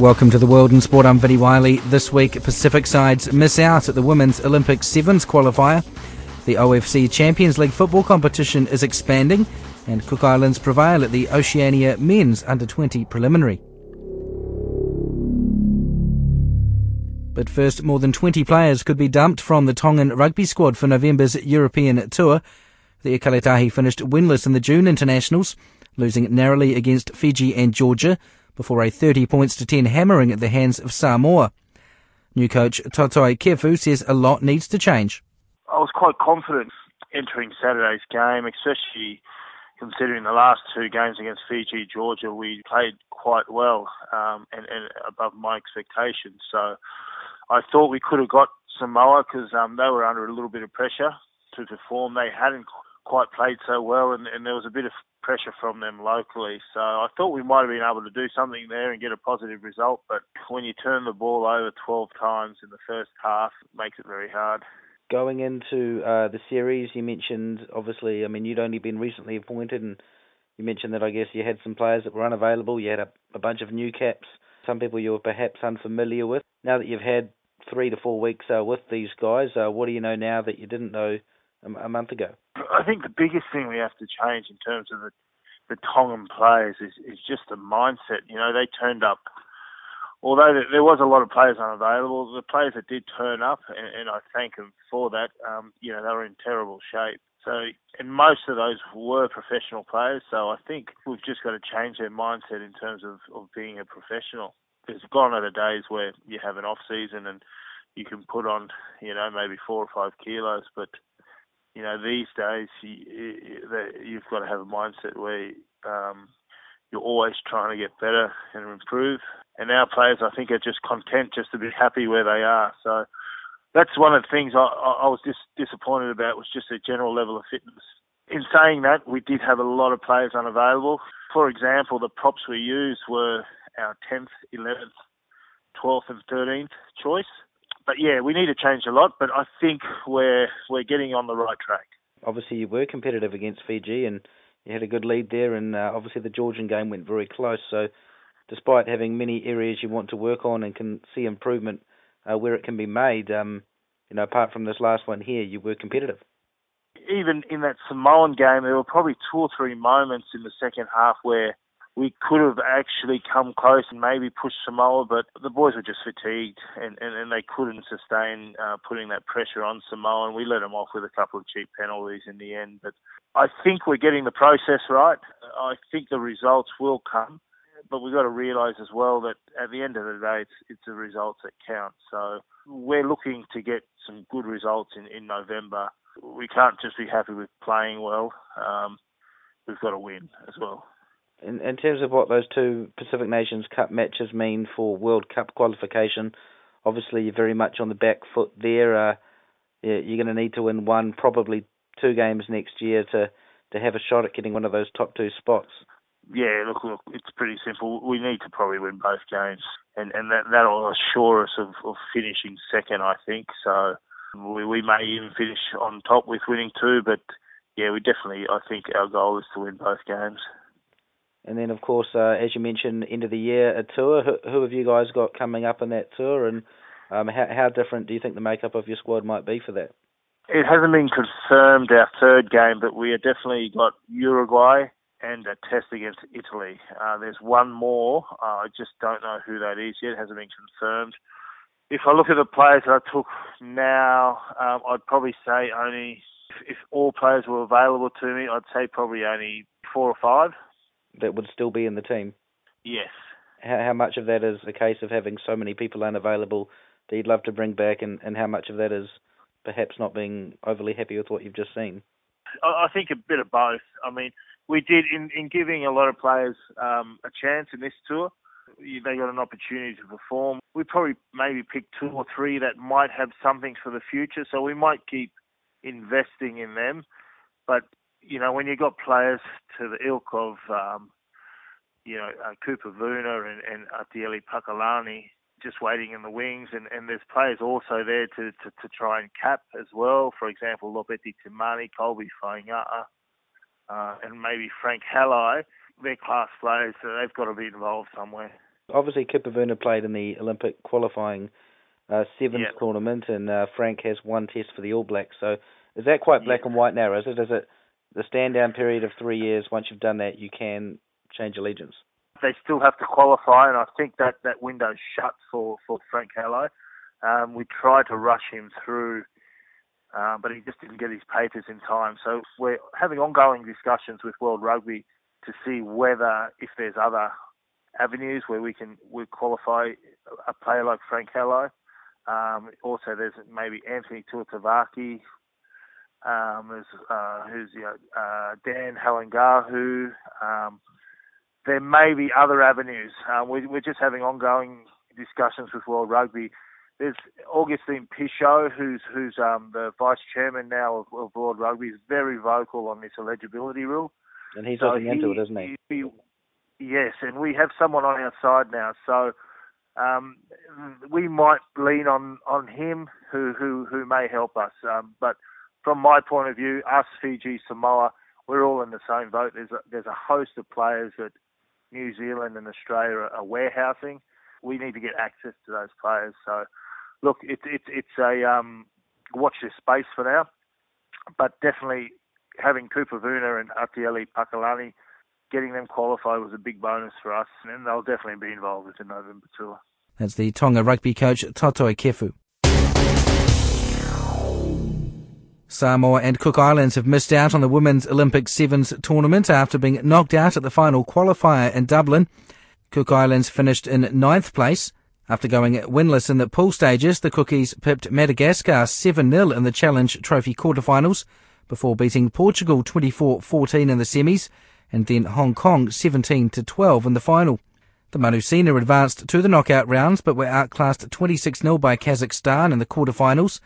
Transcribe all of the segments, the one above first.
Welcome to the World in Sport. I'm Vinnie Wiley. This week, Pacific sides miss out at the Women's Olympic Sevens qualifier. The OFC Champions League football competition is expanding, and Cook Islands prevail at the Oceania Men's Under 20 preliminary. But first, more than 20 players could be dumped from the Tongan rugby squad for November's European tour. The Ikaletahi finished winless in the June internationals, losing narrowly against Fiji and Georgia before a 30 points to 10 hammering at the hands of Samoa. New coach Toutai Kefu says a lot needs to change. I was quite confident entering Saturday's game, especially considering the last two games against Fiji, Georgia, we played quite well um, and, and above my expectations. So I thought we could have got Samoa because um, they were under a little bit of pressure to perform. They hadn't quite played so well, and, and there was a bit of pressure from them locally. So I thought we might have been able to do something there and get a positive result. But when you turn the ball over 12 times in the first half, it makes it very hard. Going into uh, the series, you mentioned obviously, I mean, you'd only been recently appointed, and you mentioned that I guess you had some players that were unavailable. You had a, a bunch of new caps, some people you were perhaps unfamiliar with. Now that you've had three to four weeks uh, with these guys, uh, what do you know now that you didn't know a, month ago? I think the biggest thing we have to change in terms of the, the Tongan players is, is just the mindset. You know, they turned up, although there was a lot of players unavailable, the players that did turn up, and, and I thank them for that, um, you know, they were in terrible shape. So, and most of those were professional players. So I think we've just got to change their mindset in terms of, of being a professional. There's gone are the days where you have an off season and you can put on, you know, maybe four or five kilos, but you know, these days you, you've got to have a mindset where um, you're always trying to get better and improve. And our players, I think, are just content just to be happy where they are. So that's one of the things I, I was just disappointed about was just a general level of fitness. In saying that, we did have a lot of players unavailable. For example, the props we used were our 10th, 11th, 12th, and 13th choice but yeah, we need to change a lot. But I think we're we're getting on the right track. Obviously, you were competitive against Fiji, and you had a good lead there. And uh, obviously, the Georgian game went very close. So, despite having many areas you want to work on and can see improvement uh, where it can be made, um, you know, apart from this last one here, you were competitive. Even in that Samoan game, there were probably two or three moments in the second half where we could have actually come close and maybe pushed Samoa, but the boys were just fatigued and, and, and they couldn't sustain uh, putting that pressure on Samoa, and we let them off with a couple of cheap penalties in the end. But I think we're getting the process right. I think the results will come, but we've got to realise as well that at the end of the day, it's, it's the results that count. So we're looking to get some good results in, in November. We can't just be happy with playing well. Um, we've got to win as well in, in terms of what those two Pacific Nations Cup matches mean for World Cup qualification, obviously you're very much on the back foot there. Uh, you're going to need to win one, probably two games next year to to have a shot at getting one of those top two spots. Yeah, look, look, it's pretty simple. We need to probably win both games, and and that that'll assure us of, of finishing second, I think. So we we may even finish on top with winning two, but yeah, we definitely. I think our goal is to win both games. And then, of course, uh, as you mentioned, end of the year a tour. Who, who have you guys got coming up in that tour, and um, how, how different do you think the makeup of your squad might be for that? It hasn't been confirmed our third game, but we have definitely got Uruguay and a test against Italy. Uh, there's one more. Uh, I just don't know who that is yet. It hasn't been confirmed. If I look at the players that I took now, um, I'd probably say only if, if all players were available to me, I'd say probably only four or five. That would still be in the team. Yes. How, how much of that is a case of having so many people unavailable that you'd love to bring back, and, and how much of that is perhaps not being overly happy with what you've just seen? I, I think a bit of both. I mean, we did in, in giving a lot of players um, a chance in this tour. They got an opportunity to perform. We probably maybe picked two or three that might have something for the future. So we might keep investing in them. But you know, when you've got players to the ilk of um, you know uh, Cooper Vuna and, and Atieli Pakalani, just waiting in the wings, and, and there's players also there to, to, to try and cap as well. For example, Lopeti Timani, Colby Fainga'a, uh, and maybe Frank Halai. They're class players, so they've got to be involved somewhere. Obviously, Cooper Vuna played in the Olympic qualifying uh, sevens Yep. tournament, and uh, Frank has one test for the All Blacks. So, is that quite black Yeah. and white now? Is it? Is it the stand down period of three years? Once you've done that, you can change allegiance. they still have to qualify, and I think that that window's shut for for Frank Halai. Um, we tried to rush him through, uh, but he just didn't get his papers in time. So we're having ongoing discussions with World Rugby to see whether if there's other avenues where we can we qualify a player like Frank Halai. Um, also, there's maybe Anthony Tuitavake, um, there's, uh, who's you know, uh, Dan Halangahu. Um, there may be other avenues. Um, we, we're just having ongoing discussions with World Rugby. There's Augustine Pichot, who's who's um, the vice chairman now of, of World Rugby, is very vocal on this eligibility rule. And he's So looking into it, isn't he? he- Yes, and we have someone on our side now, so um, we might lean on, on him, who, who who may help us. Um, but from my point of view, us, Fiji, Samoa, we're all in the same boat. There's a, there's a host of players that New Zealand and Australia are, are warehousing. We need to get access to those players. So, look, it's it's it's a um, watch this space for now, but definitely having Cooper Vuna and Atieli Pakalani, getting them qualified was a big bonus for us, and they'll definitely be involved the November tour. That's the Tonga rugby coach Toutai Kefu. Samoa and Cook Islands have missed out on the Women's Olympic Sevens tournament after being knocked out at the final qualifier in Dublin. Cook Islands finished in ninth place. After going winless in the pool stages, the Cookies pipped Madagascar 7-0 in the Challenge Trophy quarterfinals before beating Portugal 24-14 in the semis and then Hong Kong 17-12 in the final. The Manusina advanced to the knockout rounds but were outclassed 26-0 by Kazakhstan in the quarterfinals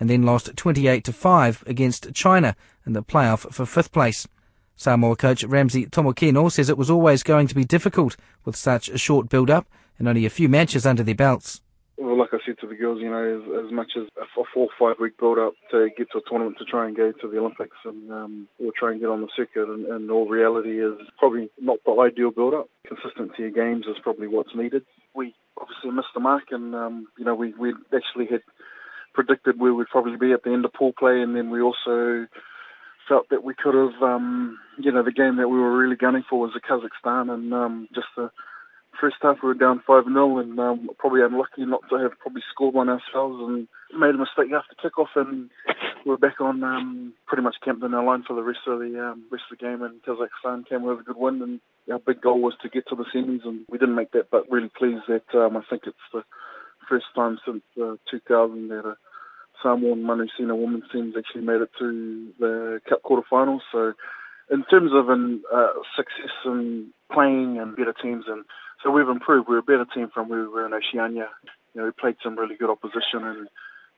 and then lost 28 to 5 against China in the playoff for fifth place. Samoa coach Ramsey Tomokino says it was always going to be difficult with such a short build-up and only a few matches under their belts. Well, like I said to the girls, you know, as, as much as a four or five week build up to get to a tournament to try and go to the Olympics and um, or try and get on the circuit, and, and all reality is probably not the ideal build up. Consistency of games is probably what's needed. We obviously missed the mark, and um, you know, we we actually had predicted where we'd probably be at the end of pool play, and then we also felt that we could have, um, you know, the game that we were really gunning for was the Kazakhstan, and um, just the first half we were down 5 0 and um, probably unlucky not to have probably scored one ourselves and made a mistake after kickoff and we are back on um, pretty much camped in our line for the rest of the um, rest of the game and Kazakhstan came with a good win and our big goal was to get to the semis and we didn't make that but really pleased that um, I think it's the first time since uh, 2000 that a Samoan Manusina women's team's actually made it to the cup quarterfinals so in terms of an, uh, success and playing and better teams and so we've improved. We're a better team from where we were in Oceania. You know, we played some really good opposition and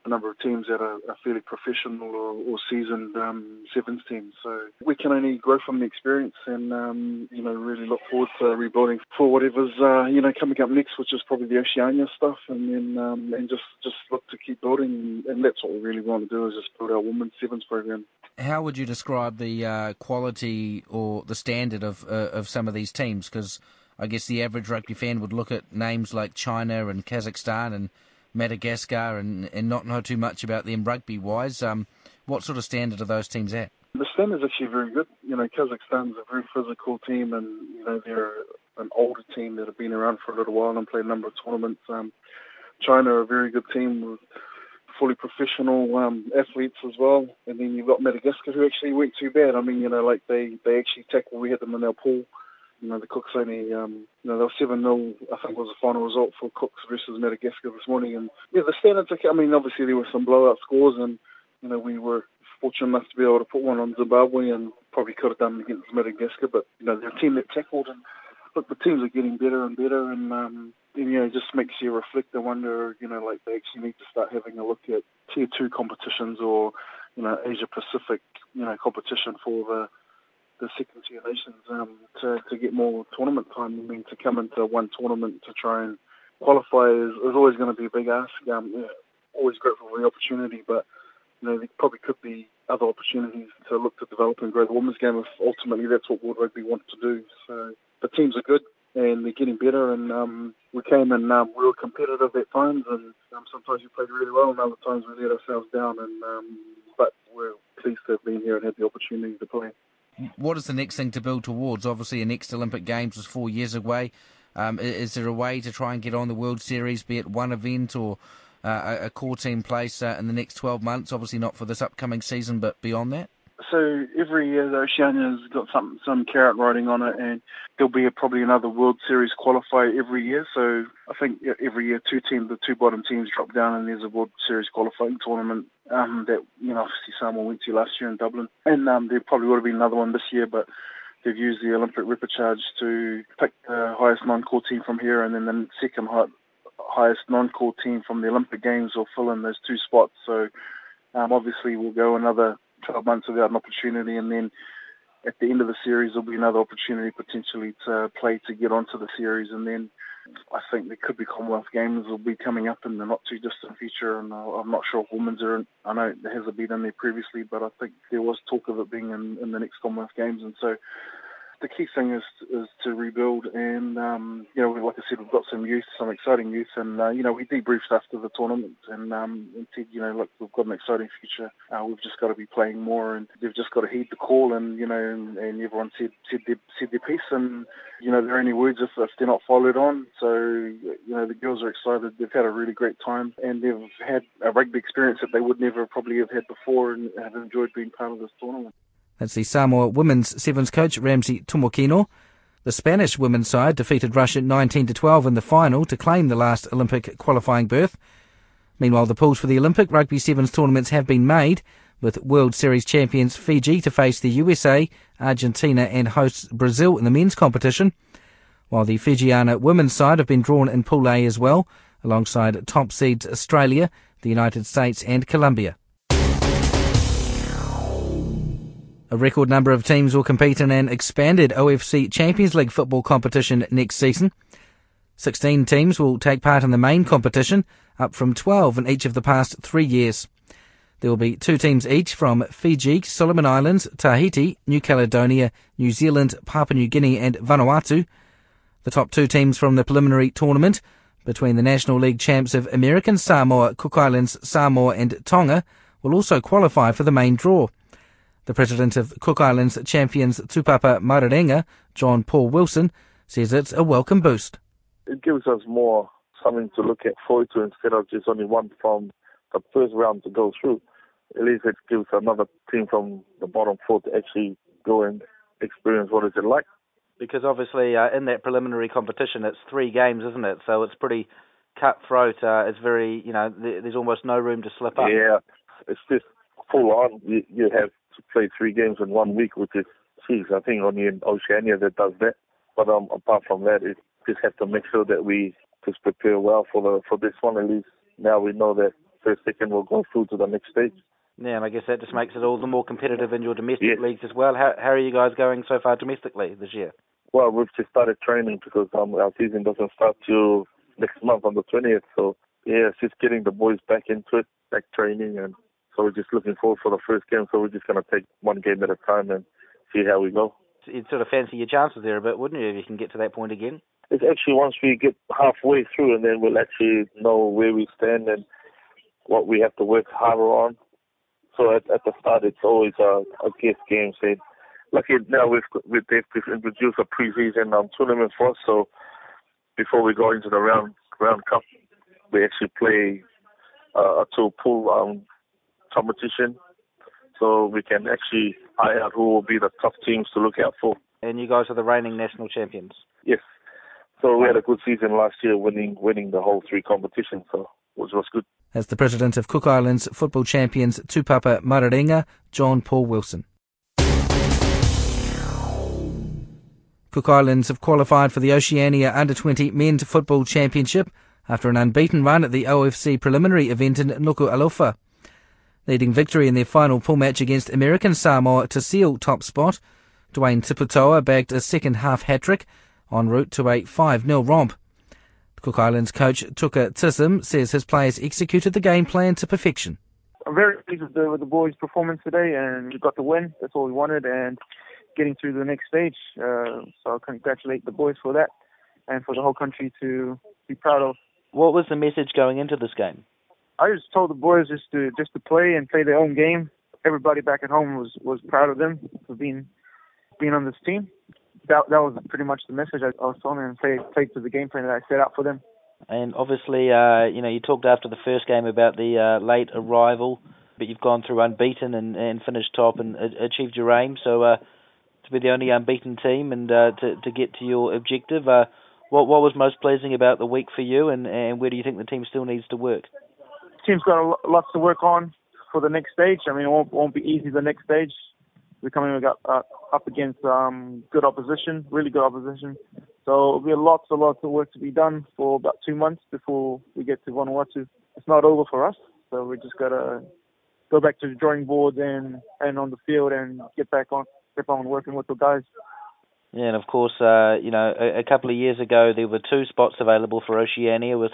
a number of teams that are, are fairly professional or, or seasoned um, sevens teams. So we can only grow from the experience and, um, you know, really look forward to rebuilding for whatever's, uh, you know, coming up next, which is probably the Oceania stuff and then um, and just, just look to keep building. And that's what we really want to do is just build our women's sevens program. How would you describe the uh, quality or the standard of uh, of some of these teams? Because I guess the average rugby fan would look at names like China and Kazakhstan and Madagascar and, and not know too much about them rugby wise. Um, what sort of standard are those teams at? The standard's actually very good. You know, Kazakhstan's a very physical team, and you know they're an older team that have been around for a little while and played a number of tournaments. Um, China are a very good team with fully professional um, athletes as well. And then you've got Madagascar, who actually weren't too bad. I mean, you know, like they they actually tackled. We had them in our pool. You know, the Cooks only, um, you know, they were 7 0, I think was the final result for Cooks versus Madagascar this morning. And yeah, the standards, I mean, obviously there were some blowout scores, and, you know, we were fortunate enough to be able to put one on Zimbabwe and probably could have done against Madagascar. But, you know, they're a team that tackled, and look, the teams are getting better and better. And, um, and, you know, it just makes you reflect and wonder, you know, like they actually need to start having a look at tier two competitions or, you know, Asia Pacific, you know, competition for the the second tier nations um, to, to get more tournament time. I mean, to come into one tournament to try and qualify is, is always going to be a big ask. Um, yeah, always grateful for the opportunity, but you know, there probably could be other opportunities to look to develop and grow the women's game if ultimately that's what World Rugby wants to do. So the teams are good and they're getting better. And um, we came and um, were competitive at times, and um, sometimes we played really well, and other times we let ourselves down. And um, but we're pleased to have been here and had the opportunity to play what is the next thing to build towards? Obviously, the next Olympic Games was four years away. Um, is there a way to try and get on the World Series, be it one event or uh, a core team place uh, in the next 12 months? Obviously, not for this upcoming season, but beyond that? So every year, the Oceania's got some some carrot writing on it, and there'll be a, probably another World Series qualifier every year. So I think every year, two teams, the two bottom teams drop down, and there's a World Series qualifying tournament um, that you know obviously Samoa went to last year in Dublin, and um, there probably would have been another one this year, but they've used the Olympic repechage to pick the highest non-core team from here, and then the second highest non-core team from the Olympic Games will fill in those two spots. So um, obviously we'll go another 12 months without an opportunity, and then at the end of the series there'll be another opportunity potentially to play to get onto the series, and then I think there could be Commonwealth Games will be coming up in the not too distant future, and I'm not sure if women's are. In, I know there hasn't been in there previously, but I think there was talk of it being in, in the next Commonwealth Games, and so the key thing is is to rebuild, and um, you know, like I said, we've got some youth, some exciting youth, and uh, you know, we debriefed after the tournament and, um, and said, you know, look, we've got an exciting future. Uh, we've just got to be playing more, and they've just got to heed the call, and you know, and, and everyone said said their said their piece, and you know, there are any words if, if they're not followed on. So you know, the girls are excited. They've had a really great time, and they've had a rugby experience that they would never probably have had before, and have enjoyed being part of this tournament. That's the Samoa women's sevens coach Ramsey Tomokino. The Spanish women's side defeated Russia 19 to 12 in the final to claim the last Olympic qualifying berth. Meanwhile, the pools for the Olympic rugby sevens tournaments have been made, with World Series champions Fiji to face the USA, Argentina, and hosts Brazil in the men's competition, while the Fijiana women's side have been drawn in Pool A as well, alongside top seeds Australia, the United States, and Colombia. A record number of teams will compete in an expanded OFC Champions League football competition next season. 16 teams will take part in the main competition, up from 12 in each of the past three years. There will be two teams each from Fiji, Solomon Islands, Tahiti, New Caledonia, New Zealand, Papua New Guinea, and Vanuatu. The top two teams from the preliminary tournament between the National League champs of American Samoa, Cook Islands, Samoa, and Tonga will also qualify for the main draw. The president of Cook Islands Champions Tupapa Maraerenga, John Paul Wilson, says it's a welcome boost. It gives us more something to look at forward to instead of just only one from the first round to go through. At least it gives another team from the bottom four to actually go and experience what is it like. Because obviously uh, in that preliminary competition, it's three games, isn't it? So it's pretty cutthroat. Uh, it's very, you know, there's almost no room to slip up. Yeah, it's just full on. You, you have to play three games in one week, which is, geez, I think only in Oceania that does that. But um, apart from that, it just have to make sure that we just prepare well for the for this one. At least now we know that first, second will go through to the next stage. Yeah, and I guess that just makes it all the more competitive in your domestic yes. leagues as well. How, how are you guys going so far domestically this year? Well, we've just started training because um, our season doesn't start till next month on the 20th. So, yeah, it's just getting the boys back into it, back training, and so we're just looking forward for the first game. So we're just going to take one game at a time and see how we go. You'd sort of fancy your chances there a bit, wouldn't you, if you can get to that point again? It's actually once we get halfway through, and then we'll actually know where we stand and what we have to work harder on. So at, at the start, it's always a, a guess game. Saying, lucky now we've, we've they've introduced a preseason um, tournament for us. So before we go into the round round cup, we actually play uh, a two pool um, competition, so we can actually eye out who will be the tough teams to look out for. And you guys are the reigning national champions. Yes. So we had a good season last year, winning winning the whole three competitions. So which was good. As the president of Cook Islands football champions Tupapa Maraerenga, John Paul Wilson. Cook Islands have qualified for the Oceania Under 20 Men's Football Championship after an unbeaten run at the OFC preliminary event in Nuku'alofa. Leading victory in their final pool match against American Samoa to seal top spot, Dwayne Tiputoa bagged a second half hat trick en route to a 5 0 romp. Cook Islands coach Tuka Tisam says his players executed the game plan to perfection. I'm very pleased with the, with the boys' performance today, and we got the win. That's all we wanted, and getting through the next stage. Uh, so I congratulate the boys for that, and for the whole country to be proud of. What was the message going into this game? I just told the boys just to just to play and play their own game. Everybody back at home was was proud of them for being being on this team. That that was pretty much the message I, I was telling them and play play to the game plan that I set out for them. And obviously, uh, you know, you talked after the first game about the uh, late arrival, but you've gone through unbeaten and, and finished top and achieved your aim. So uh, to be the only unbeaten team and uh, to to get to your objective, uh, what what was most pleasing about the week for you, and and where do you think the team still needs to work? Team's got a lots to work on for the next stage. I mean, it won't, won't be easy the next stage. We're coming up, uh, up against um, good opposition, really good opposition. So there'll be lots and lots of work to be done for about two months before we get to Vanuatu. It's not over for us, so we just gotta go back to the drawing board and and on the field and get back on get on working with the guys. Yeah, and of course, uh, you know, a, a couple of years ago there were two spots available for Oceania with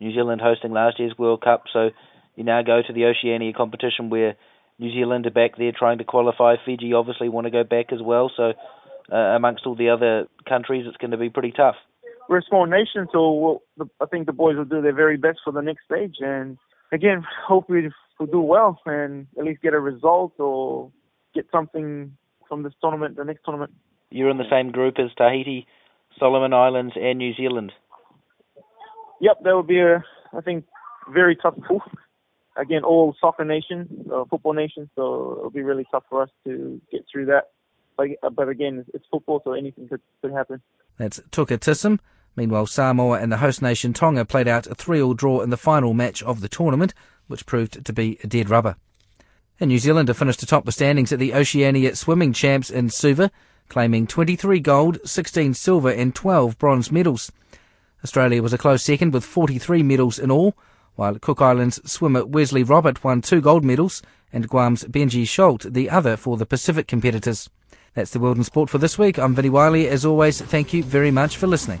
New Zealand hosting last year's World Cup. So you now go to the Oceania competition where New Zealand are back there trying to qualify. Fiji obviously want to go back as well. So uh, amongst all the other countries, it's going to be pretty tough. We're a small nation, so we'll, I think the boys will do their very best for the next stage. And again, hopefully we'll do well and at least get a result or get something from this tournament, the next tournament. You're in the same group as Tahiti, Solomon Islands, and New Zealand. Yep, that would be a, I think, very tough pool. Again, all soccer nations, uh, football nations, so it'll be really tough for us to get through that. But, but again, it's football, so anything could, could happen. That's Tuka. Meanwhile, Samoa and the host nation Tonga played out a 3-all draw in the final match of the tournament, which proved to be a dead rubber. And New Zealand have finished atop the standings at the Oceania Swimming Champs in Suva, claiming 23 gold, 16 silver and 12 bronze medals. Australia was a close second with 43 medals in all, while Cook Islands swimmer Wesley Robert won two gold medals and Guam's Benji Schulte the other for the Pacific competitors. That's the World in Sport for this week. I'm Vinnie Wiley. As always, thank you very much for listening.